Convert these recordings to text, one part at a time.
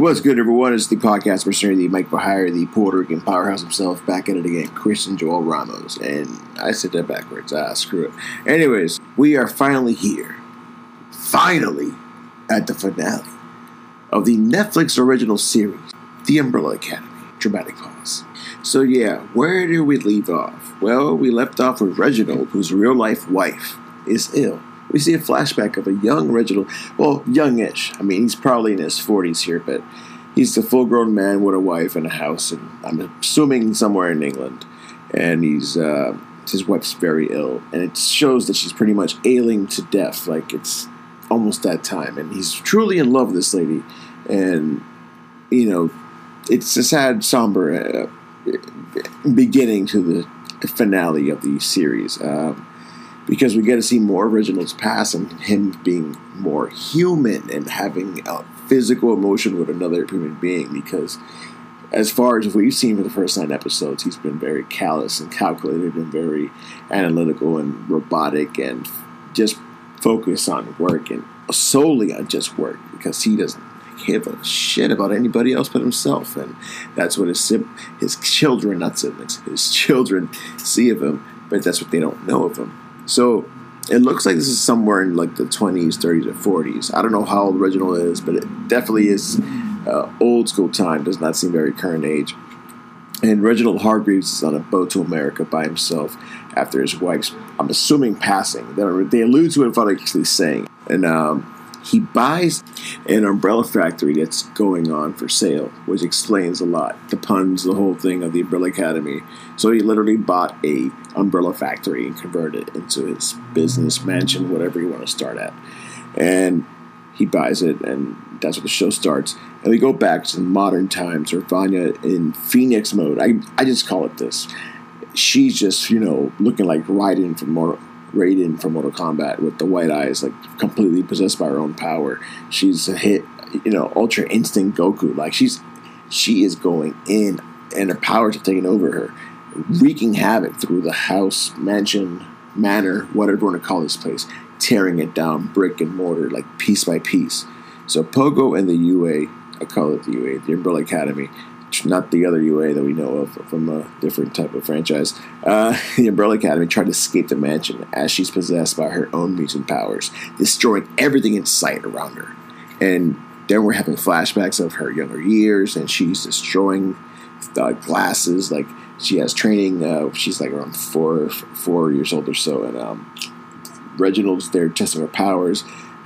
What's good, everyone? It's the podcast mercenary, the Mike for Hire, the Puerto Rican powerhouse himself, back at it again, Christian Joel Ramos. And I said that backwards. Ah, screw it. Anyways, we are finally here. Finally at the finale of the Netflix original series, The Umbrella Academy. Dramatic pause. So, yeah, where did we leave off? Well, we left off with Reginald, whose real life wife is ill. We see a flashback of a young Reginald, well, youngish. I mean, he's probably in his 40s here, but he's a full grown man with a wife and a house, and I'm assuming somewhere in England. And he's, uh, his wife's very ill, and it shows that she's pretty much ailing to death. Like, it's almost that time. And he's truly in love with this lady. And, you know, it's a sad, somber uh, beginning to the finale of the series. Um, because we get to see more originals pass and him being more human and having a physical emotion with another human being. Because as far as we've seen for the first nine episodes, he's been very callous and calculated and very analytical and robotic and just focused on work and solely on just work because he doesn't give a shit about anybody else but himself, and that's what his his children, not siblings, his children see of him, but that's what they don't know of him. So it looks like this is somewhere in like the 20s, 30s, or 40s. I don't know how old Reginald is, but it definitely is uh, old school time. Does not seem very current age. And Reginald Hargreaves is on a boat to America by himself after his wife's, I'm assuming, passing. They allude to it without actually saying. And um, he buys an umbrella factory that's going on for sale, which explains a lot. The puns, the whole thing of the Umbrella Academy. So he literally bought a umbrella factory and converted it into his business mansion, whatever you want to start at. And he buys it, and that's where the show starts. And we go back to modern times, or Vanya in Phoenix mode. I, I just call it this. She's just, you know, looking like Raiden from Mortal, Raiden from Mortal Kombat with the white eyes, like completely possessed by her own power. She's a hit, you know, Ultra Instinct Goku. Like she's, she is going in, and her powers are taking over her, wreaking havoc through the house, mansion, manor, whatever you want to call this place, tearing it down brick and mortar, like piece by piece. So Pogo and the UA, I call it the UA, the Umbrella Academy, not the other UA that we know of from a different type of franchise. Uh, the Umbrella Academy tried to escape the mansion as she's possessed by her own mutant powers, destroying everything in sight around her. And then we're having flashbacks of her younger years, and she's destroying the glasses. Like she has training. Uh, she's like around four four years old or so, and um, Reginald's there testing her powers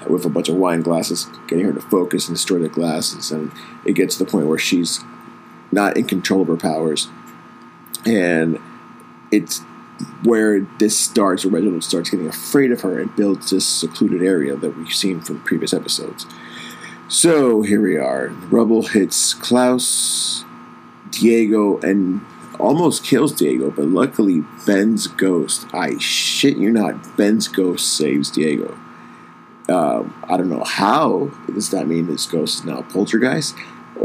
with a bunch of wine glasses, getting her to focus and destroy the glasses. And it gets to the point where she's not in control of her powers. And it's where this starts, where Reginald starts getting afraid of her and builds this secluded area that we've seen from previous episodes. So here we are. The rubble hits Klaus, Diego, and almost kills Diego, but luckily Ben's ghost, I shit you not, Ben's ghost saves Diego. Um, I don't know how. Does that mean this ghost is now a poltergeist?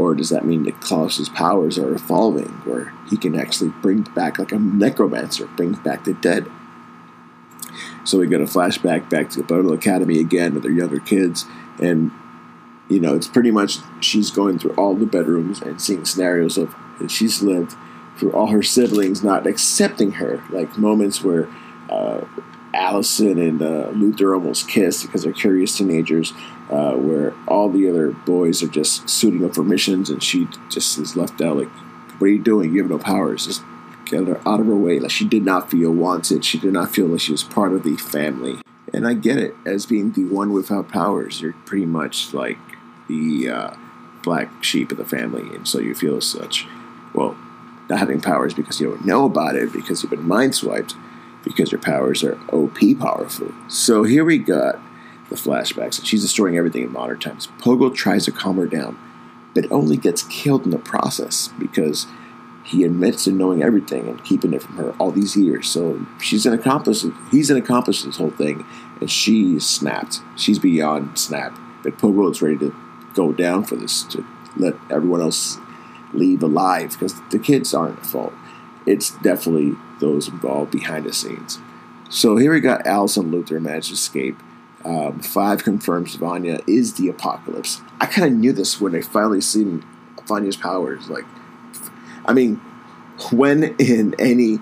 Or does that mean that Klaus's powers are evolving, where he can actually bring back, like a necromancer, brings back the dead? So we get a flashback back to the Battle Academy again with their younger kids, and you know it's pretty much she's going through all the bedrooms and seeing scenarios of that she's lived through all her siblings not accepting her, like moments where uh, Allison and uh, Luther almost kiss because they're curious teenagers, uh, where all the other boys are just suiting up for missions, and she just is left out. Like, what are you doing? You have no powers. Just get her out of her way. Like, she did not feel wanted. She did not feel like she was part of the family. And I get it. As being the one without powers, you're pretty much like the uh, black sheep of the family, and so you feel as such. Well, not having powers because you don't know about it, because you've been mind swiped because your powers are OP powerful. So here we got the flashbacks, she's destroying everything in modern times. Pogo tries to calm her down, but only gets killed in the process because he admits to knowing everything and keeping it from her all these years. So she's an accomplice. He's an accomplice this whole thing, and she's snapped. She's beyond snap. But Pogo is ready to go down for this to let everyone else leave alive because the kids aren't at fault. It's definitely those involved behind the scenes. So here we got Allison Luther managed to escape Um, five confirms Vanya is the apocalypse. I kind of knew this when I finally seen Vanya's powers. Like, I mean, when in any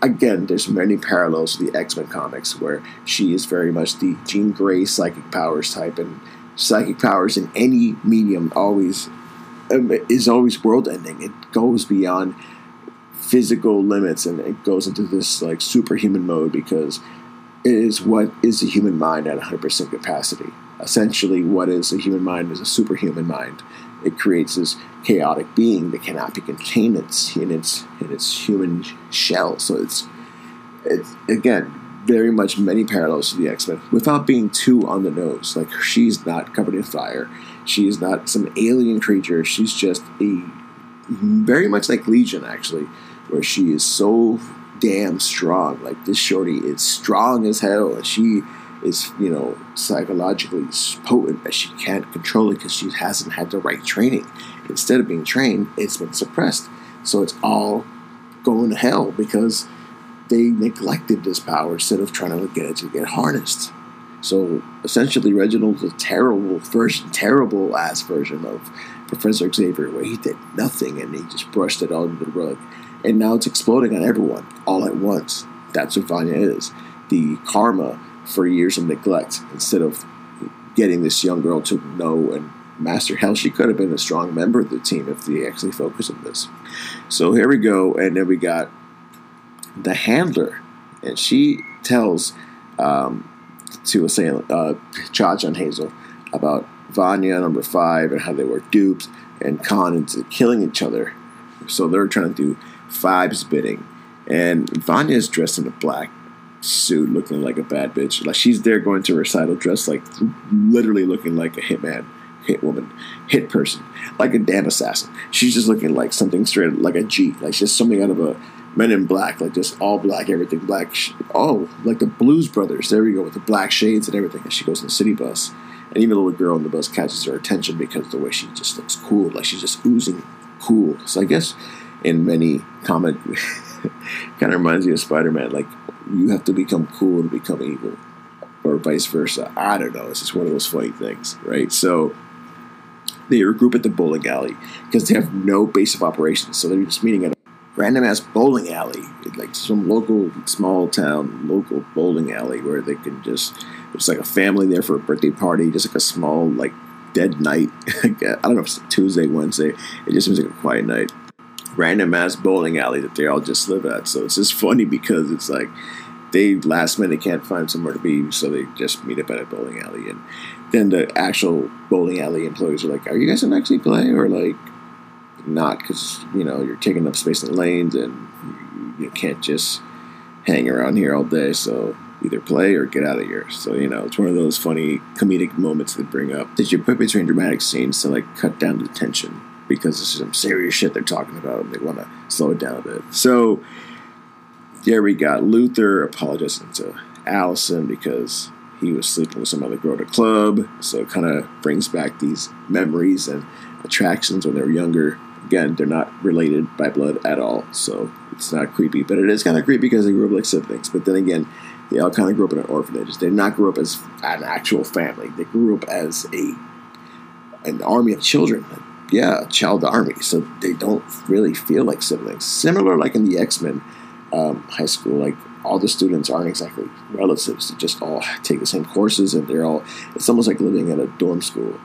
again, there's many parallels to the X Men comics where she is very much the Jean Grey psychic powers type, and psychic powers in any medium always um, is always world ending. It goes beyond physical limits and it goes into this like superhuman mode because it is what is the human mind at 100% capacity. Essentially, what is a human mind is a superhuman mind. It creates this chaotic being that cannot be contained in its in its, in its human shell. So it's it's again very much many parallels to the X Men without being too on the nose. Like she's not covered in fire. She is not some alien creature. She's just a very much like Legion actually, where she is so damn strong. Like this shorty is strong as hell, and she is you know psychologically potent, but she can't control it because she hasn't had the right training. Instead of being trained, it's been suppressed. So it's all going to hell because they neglected this power instead of trying to get it to get harnessed. So essentially, Reginald's a terrible version, terrible ass version of Professor Xavier, where he did nothing and he just brushed it all under the rug and now it's exploding on everyone all at once. That's what Vanya is. The karma for years of neglect instead of getting this young girl to know and master hell she could have been a strong member of the team if they actually focused on this so here we go and then we got the handler and she tells um, to assailant uh, and Hazel about Vanya number five and how they were duped and conned into killing each other so they're trying to Five's bidding. And Vanya is dressed in a black suit, looking like a bad bitch. Like she's there going to recital dressed like literally looking like a hitman, hit woman, hit person, like a damn assassin. She's just looking like something straight like a G, like just something out of a Men in Black, like just all black, everything black. Oh, like the Blues Brothers. There we go with the black shades and everything. And she goes in the city bus, and even the little girl on the bus catches her attention because the way she just looks cool, like she's just oozing cool. So I guess in many comic kind of reminds me of Spider-Man. Like you have to become cool to become evil, or vice versa. I don't know. It's just one of those funny things, right? So they regroup at the bowling alley because they have no base of operations, so they're just meeting at a random ass bowling alley, like some local small town local bowling alley where they can just it's like a family there for a birthday party, just like a small like dead night. I don't know if it's Tuesday, Wednesday. It just seems like a quiet night random ass bowling alley that they all just live at. So it's just funny because it's like they last minute can't find somewhere to be, so they just meet up at a bowling alley. And then the actual bowling alley employees are like, "Are you guys gonna actually play or like not?" Because you know you're taking up space in the lanes and you can't just hang around here all day. So either play or get out of here. So you know it's one of those funny comedic moments that bring up that you put between dramatic scenes to like cut down the tension because this is some serious shit they're talking about and they want to slow it down a bit. So there we got Luther apologizing to Allison because he was sleeping with some other girl at a club. So it kind of brings back these memories and attractions when they were younger. Again, they're not related by blood at all, so it's not creepy. But it is kind of creepy because they grew up like siblings. But then again, they all kind of grew up in an orphanage. They did not grow up as an actual family. They grew up as a an army of children, yeah, child army. So they don't really feel like siblings. Similar, like in the X Men um, high school, like all the students aren't exactly relatives. They just all take the same courses, and they're all. It's almost like living at a dorm school.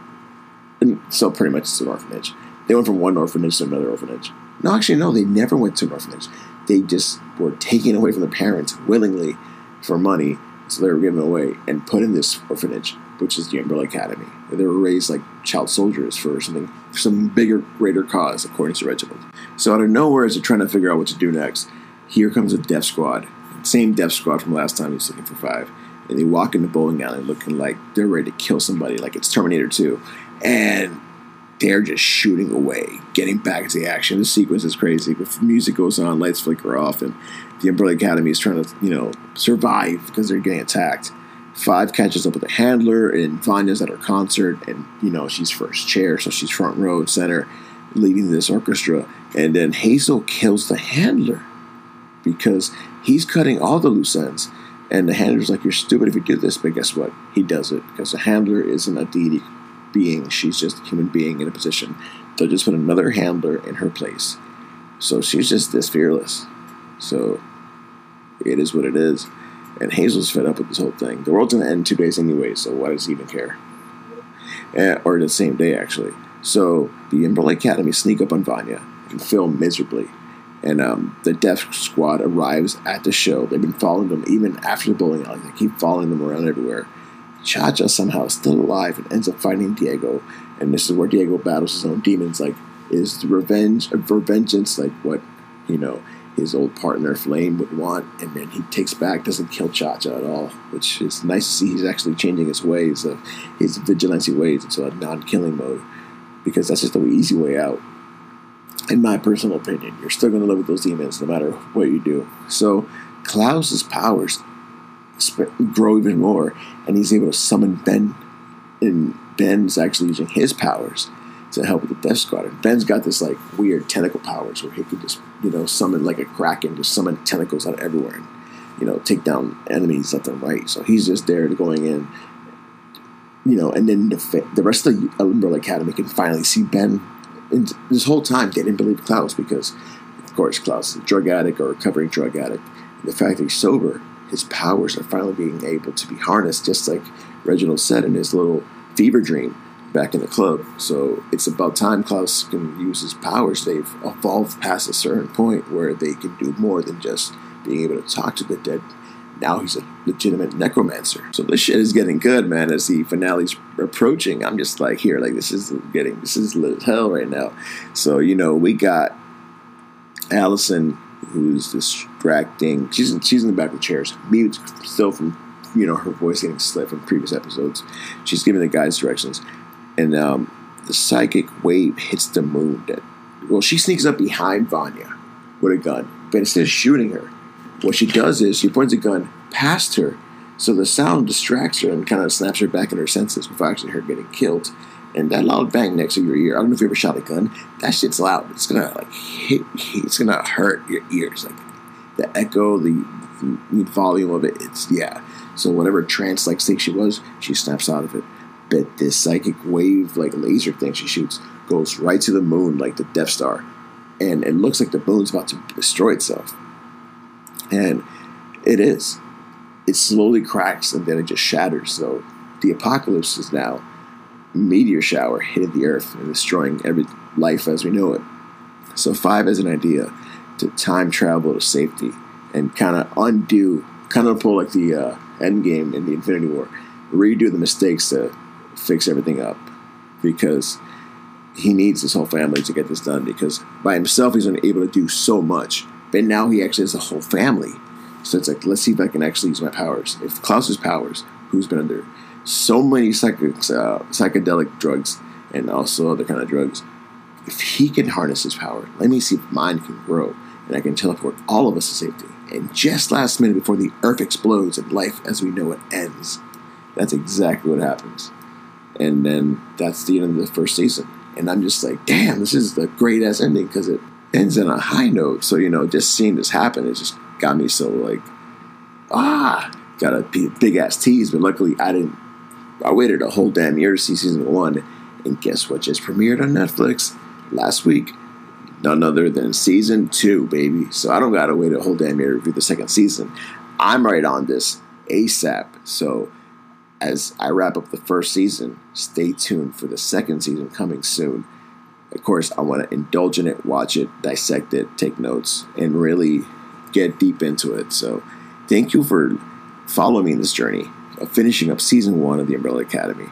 And so pretty much it's an orphanage. They went from one orphanage to another orphanage. No, actually, no, they never went to an orphanage. They just were taken away from their parents willingly for money, so they were given away and put in this orphanage which is the Umbrella Academy. They were raised like child soldiers for something, some bigger, greater cause, according to Reginald. So out of nowhere, as they're trying to figure out what to do next, here comes a Death Squad, same Death Squad from last time he was looking for five, and they walk into bowling alley looking like they're ready to kill somebody, like it's Terminator 2, and they're just shooting away, getting back into the action. The sequence is crazy. But music goes on, lights flicker off, and the Umbrella Academy is trying to, you know, survive because they're getting attacked. Five catches up with the handler, and Vanya's at her concert, and you know she's first chair, so she's front row and center, leading this orchestra. And then Hazel kills the handler because he's cutting all the loose ends. And the handler's like, You're stupid if you do this, but guess what? He does it because the handler isn't a deity being, she's just a human being in a position. They'll just put another handler in her place. So she's just this fearless. So it is what it is. And Hazel's fed up with this whole thing. The world's gonna end in two days anyway, so why does he even care? Uh, or the same day, actually. So the Umbrella Academy sneak up on Vanya and fail miserably. And um, the Death Squad arrives at the show. They've been following them even after the bowling alley. They keep following them around everywhere. Cha Cha somehow is still alive and ends up fighting Diego. And this is where Diego battles his own demons. Like, is revenge for vengeance like what, you know, his old partner Flame would want, and then he takes back, doesn't kill Cha Cha at all, which is nice to see. He's actually changing his ways of his vigilante ways into a non-killing mode, because that's just the easy way out. In my personal opinion, you're still going to live with those demons no matter what you do. So Klaus's powers grow even more, and he's able to summon Ben, and Ben's actually using his powers to help with the Death Squad. And Ben's got this like weird tentacle powers where he can just you know summon like a kraken, just summon tentacles out of everywhere, and you know take down enemies left and right. So he's just there going in, you know, and then the, the rest of the Umbrella Academy can finally see Ben. And this whole time, they didn't believe Klaus because, of course, Klaus is a drug addict or recovering drug addict. And The fact that he's sober, his powers are finally being able to be harnessed, just like Reginald said in his little fever dream back in the club. So it's about time Klaus can use his powers. They've evolved past a certain point where they can do more than just being able to talk to the dead. Now he's a legitimate necromancer. So this shit is getting good, man. As the finale's approaching, I'm just like, here, like this is getting, this is lit hell right now. So you know, we got Allison, who's distracting. She's in, she's in the back of the chairs, mute still from you know her voice getting slipped from previous episodes. She's giving the guys directions and um, the psychic wave hits the moon. That well, she sneaks up behind Vanya with a gun, but instead of shooting her, what she does is she points a gun past her, so the sound distracts her and kind of snaps her back in her senses without actually her getting killed. And that loud bang next to your ear, I don't know if you ever shot a gun. That shit's loud. It's gonna like hit. It's gonna hurt your ears. Like the echo, the, the volume of it. It's yeah. So whatever trance like state she was, she snaps out of it but this psychic wave like laser thing she shoots goes right to the moon like the Death Star, and it looks like the moon's about to destroy itself. And it is. It slowly cracks and then it just shatters. So the apocalypse is now meteor shower hitting the earth and destroying every life as we know it. So five has an idea to time travel to safety and kind of undo, kind of pull like the uh, end game in the Infinity War, redo the mistakes to fix everything up because he needs his whole family to get this done because by himself he's unable to do so much. But now he actually has a whole family. So it's like, let's see if I can actually use my powers. If Klaus's powers, who's been under so many psych- uh, psychedelic drugs and also other kind of drugs, if he can harness his power, let me see if mine can grow and I can teleport all of us to safety. And just last minute before the earth explodes and life as we know it ends, that's exactly what happens and then that's the end of the first season. And I'm just like, damn, this is the great ass ending because it ends on a high note. So you know, just seeing this happen, it just got me so like, ah, got a big ass tease. But luckily, I didn't. I waited a whole damn year to see season one, and guess what? Just premiered on Netflix last week. None other than season two, baby. So I don't gotta wait a whole damn year to review the second season. I'm right on this ASAP. So as I wrap up the first season, stay tuned for the second season coming soon. Of course, I want to indulge in it, watch it, dissect it, take notes, and really get deep into it. So, thank you for following me in this journey of finishing up season one of the Umbrella Academy.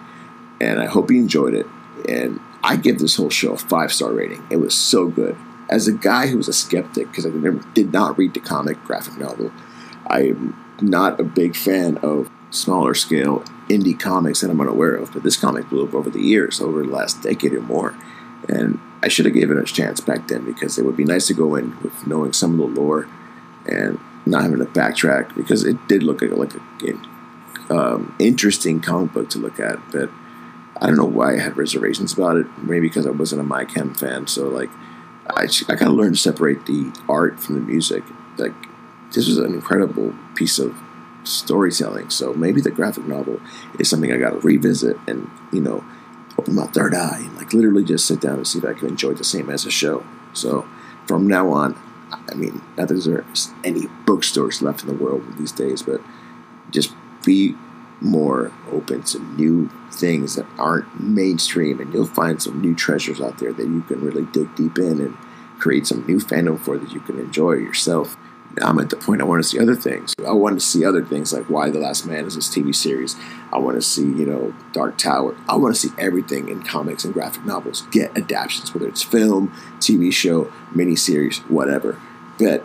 And I hope you enjoyed it. And I give this whole show a five star rating. It was so good. As a guy who was a skeptic, because I never, did not read the comic graphic novel, I'm not a big fan of smaller scale indie comics that I'm unaware of, but this comic blew up over the years, over the last decade or more. And I should have given it a chance back then because it would be nice to go in with knowing some of the lore and not having to backtrack because it did look like, like a um, interesting comic book to look at. But I don't know why I had reservations about it. Maybe because I wasn't a My Chem fan. So like, I I gotta learn to separate the art from the music. Like, this was an incredible piece of storytelling. So maybe the graphic novel is something I got to revisit and you know open my third eye and like literally just sit down and see if I can enjoy the same as a show. So from now on, I mean, not that there's any bookstores left in the world these days, but just be more open to new things that aren't mainstream, and you'll find some new treasures out there that you can really dig deep in and create some new fandom for that you can enjoy yourself. I'm at the point I want to see other things. I want to see other things like Y the Last Man is this TV series. I want to see, you know, Dark Tower. I want to see everything in comics and graphic novels get adaptations, whether it's film, TV show, miniseries, whatever. But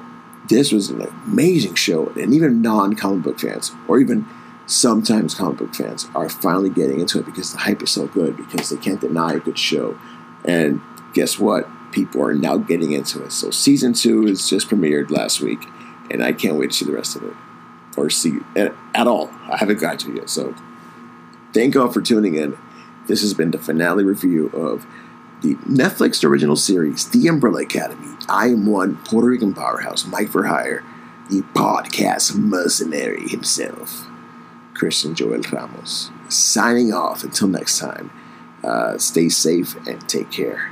this was an amazing show, and even non comic book fans, or even sometimes comic book fans, are finally getting into it because the hype is so good, because they can't deny a good show. And guess what? People are now getting into it. So season two is just premiered last week and I can't wait to see the rest of it or see it at all. I haven't got to yet. So thank you all for tuning in. This has been the finale review of the Netflix original series, The Umbrella Academy. I am one Puerto Rican powerhouse, Mike for Hire, the podcast mercenary himself, Christian Joel Ramos. Signing off until next time. Uh, stay safe and take care.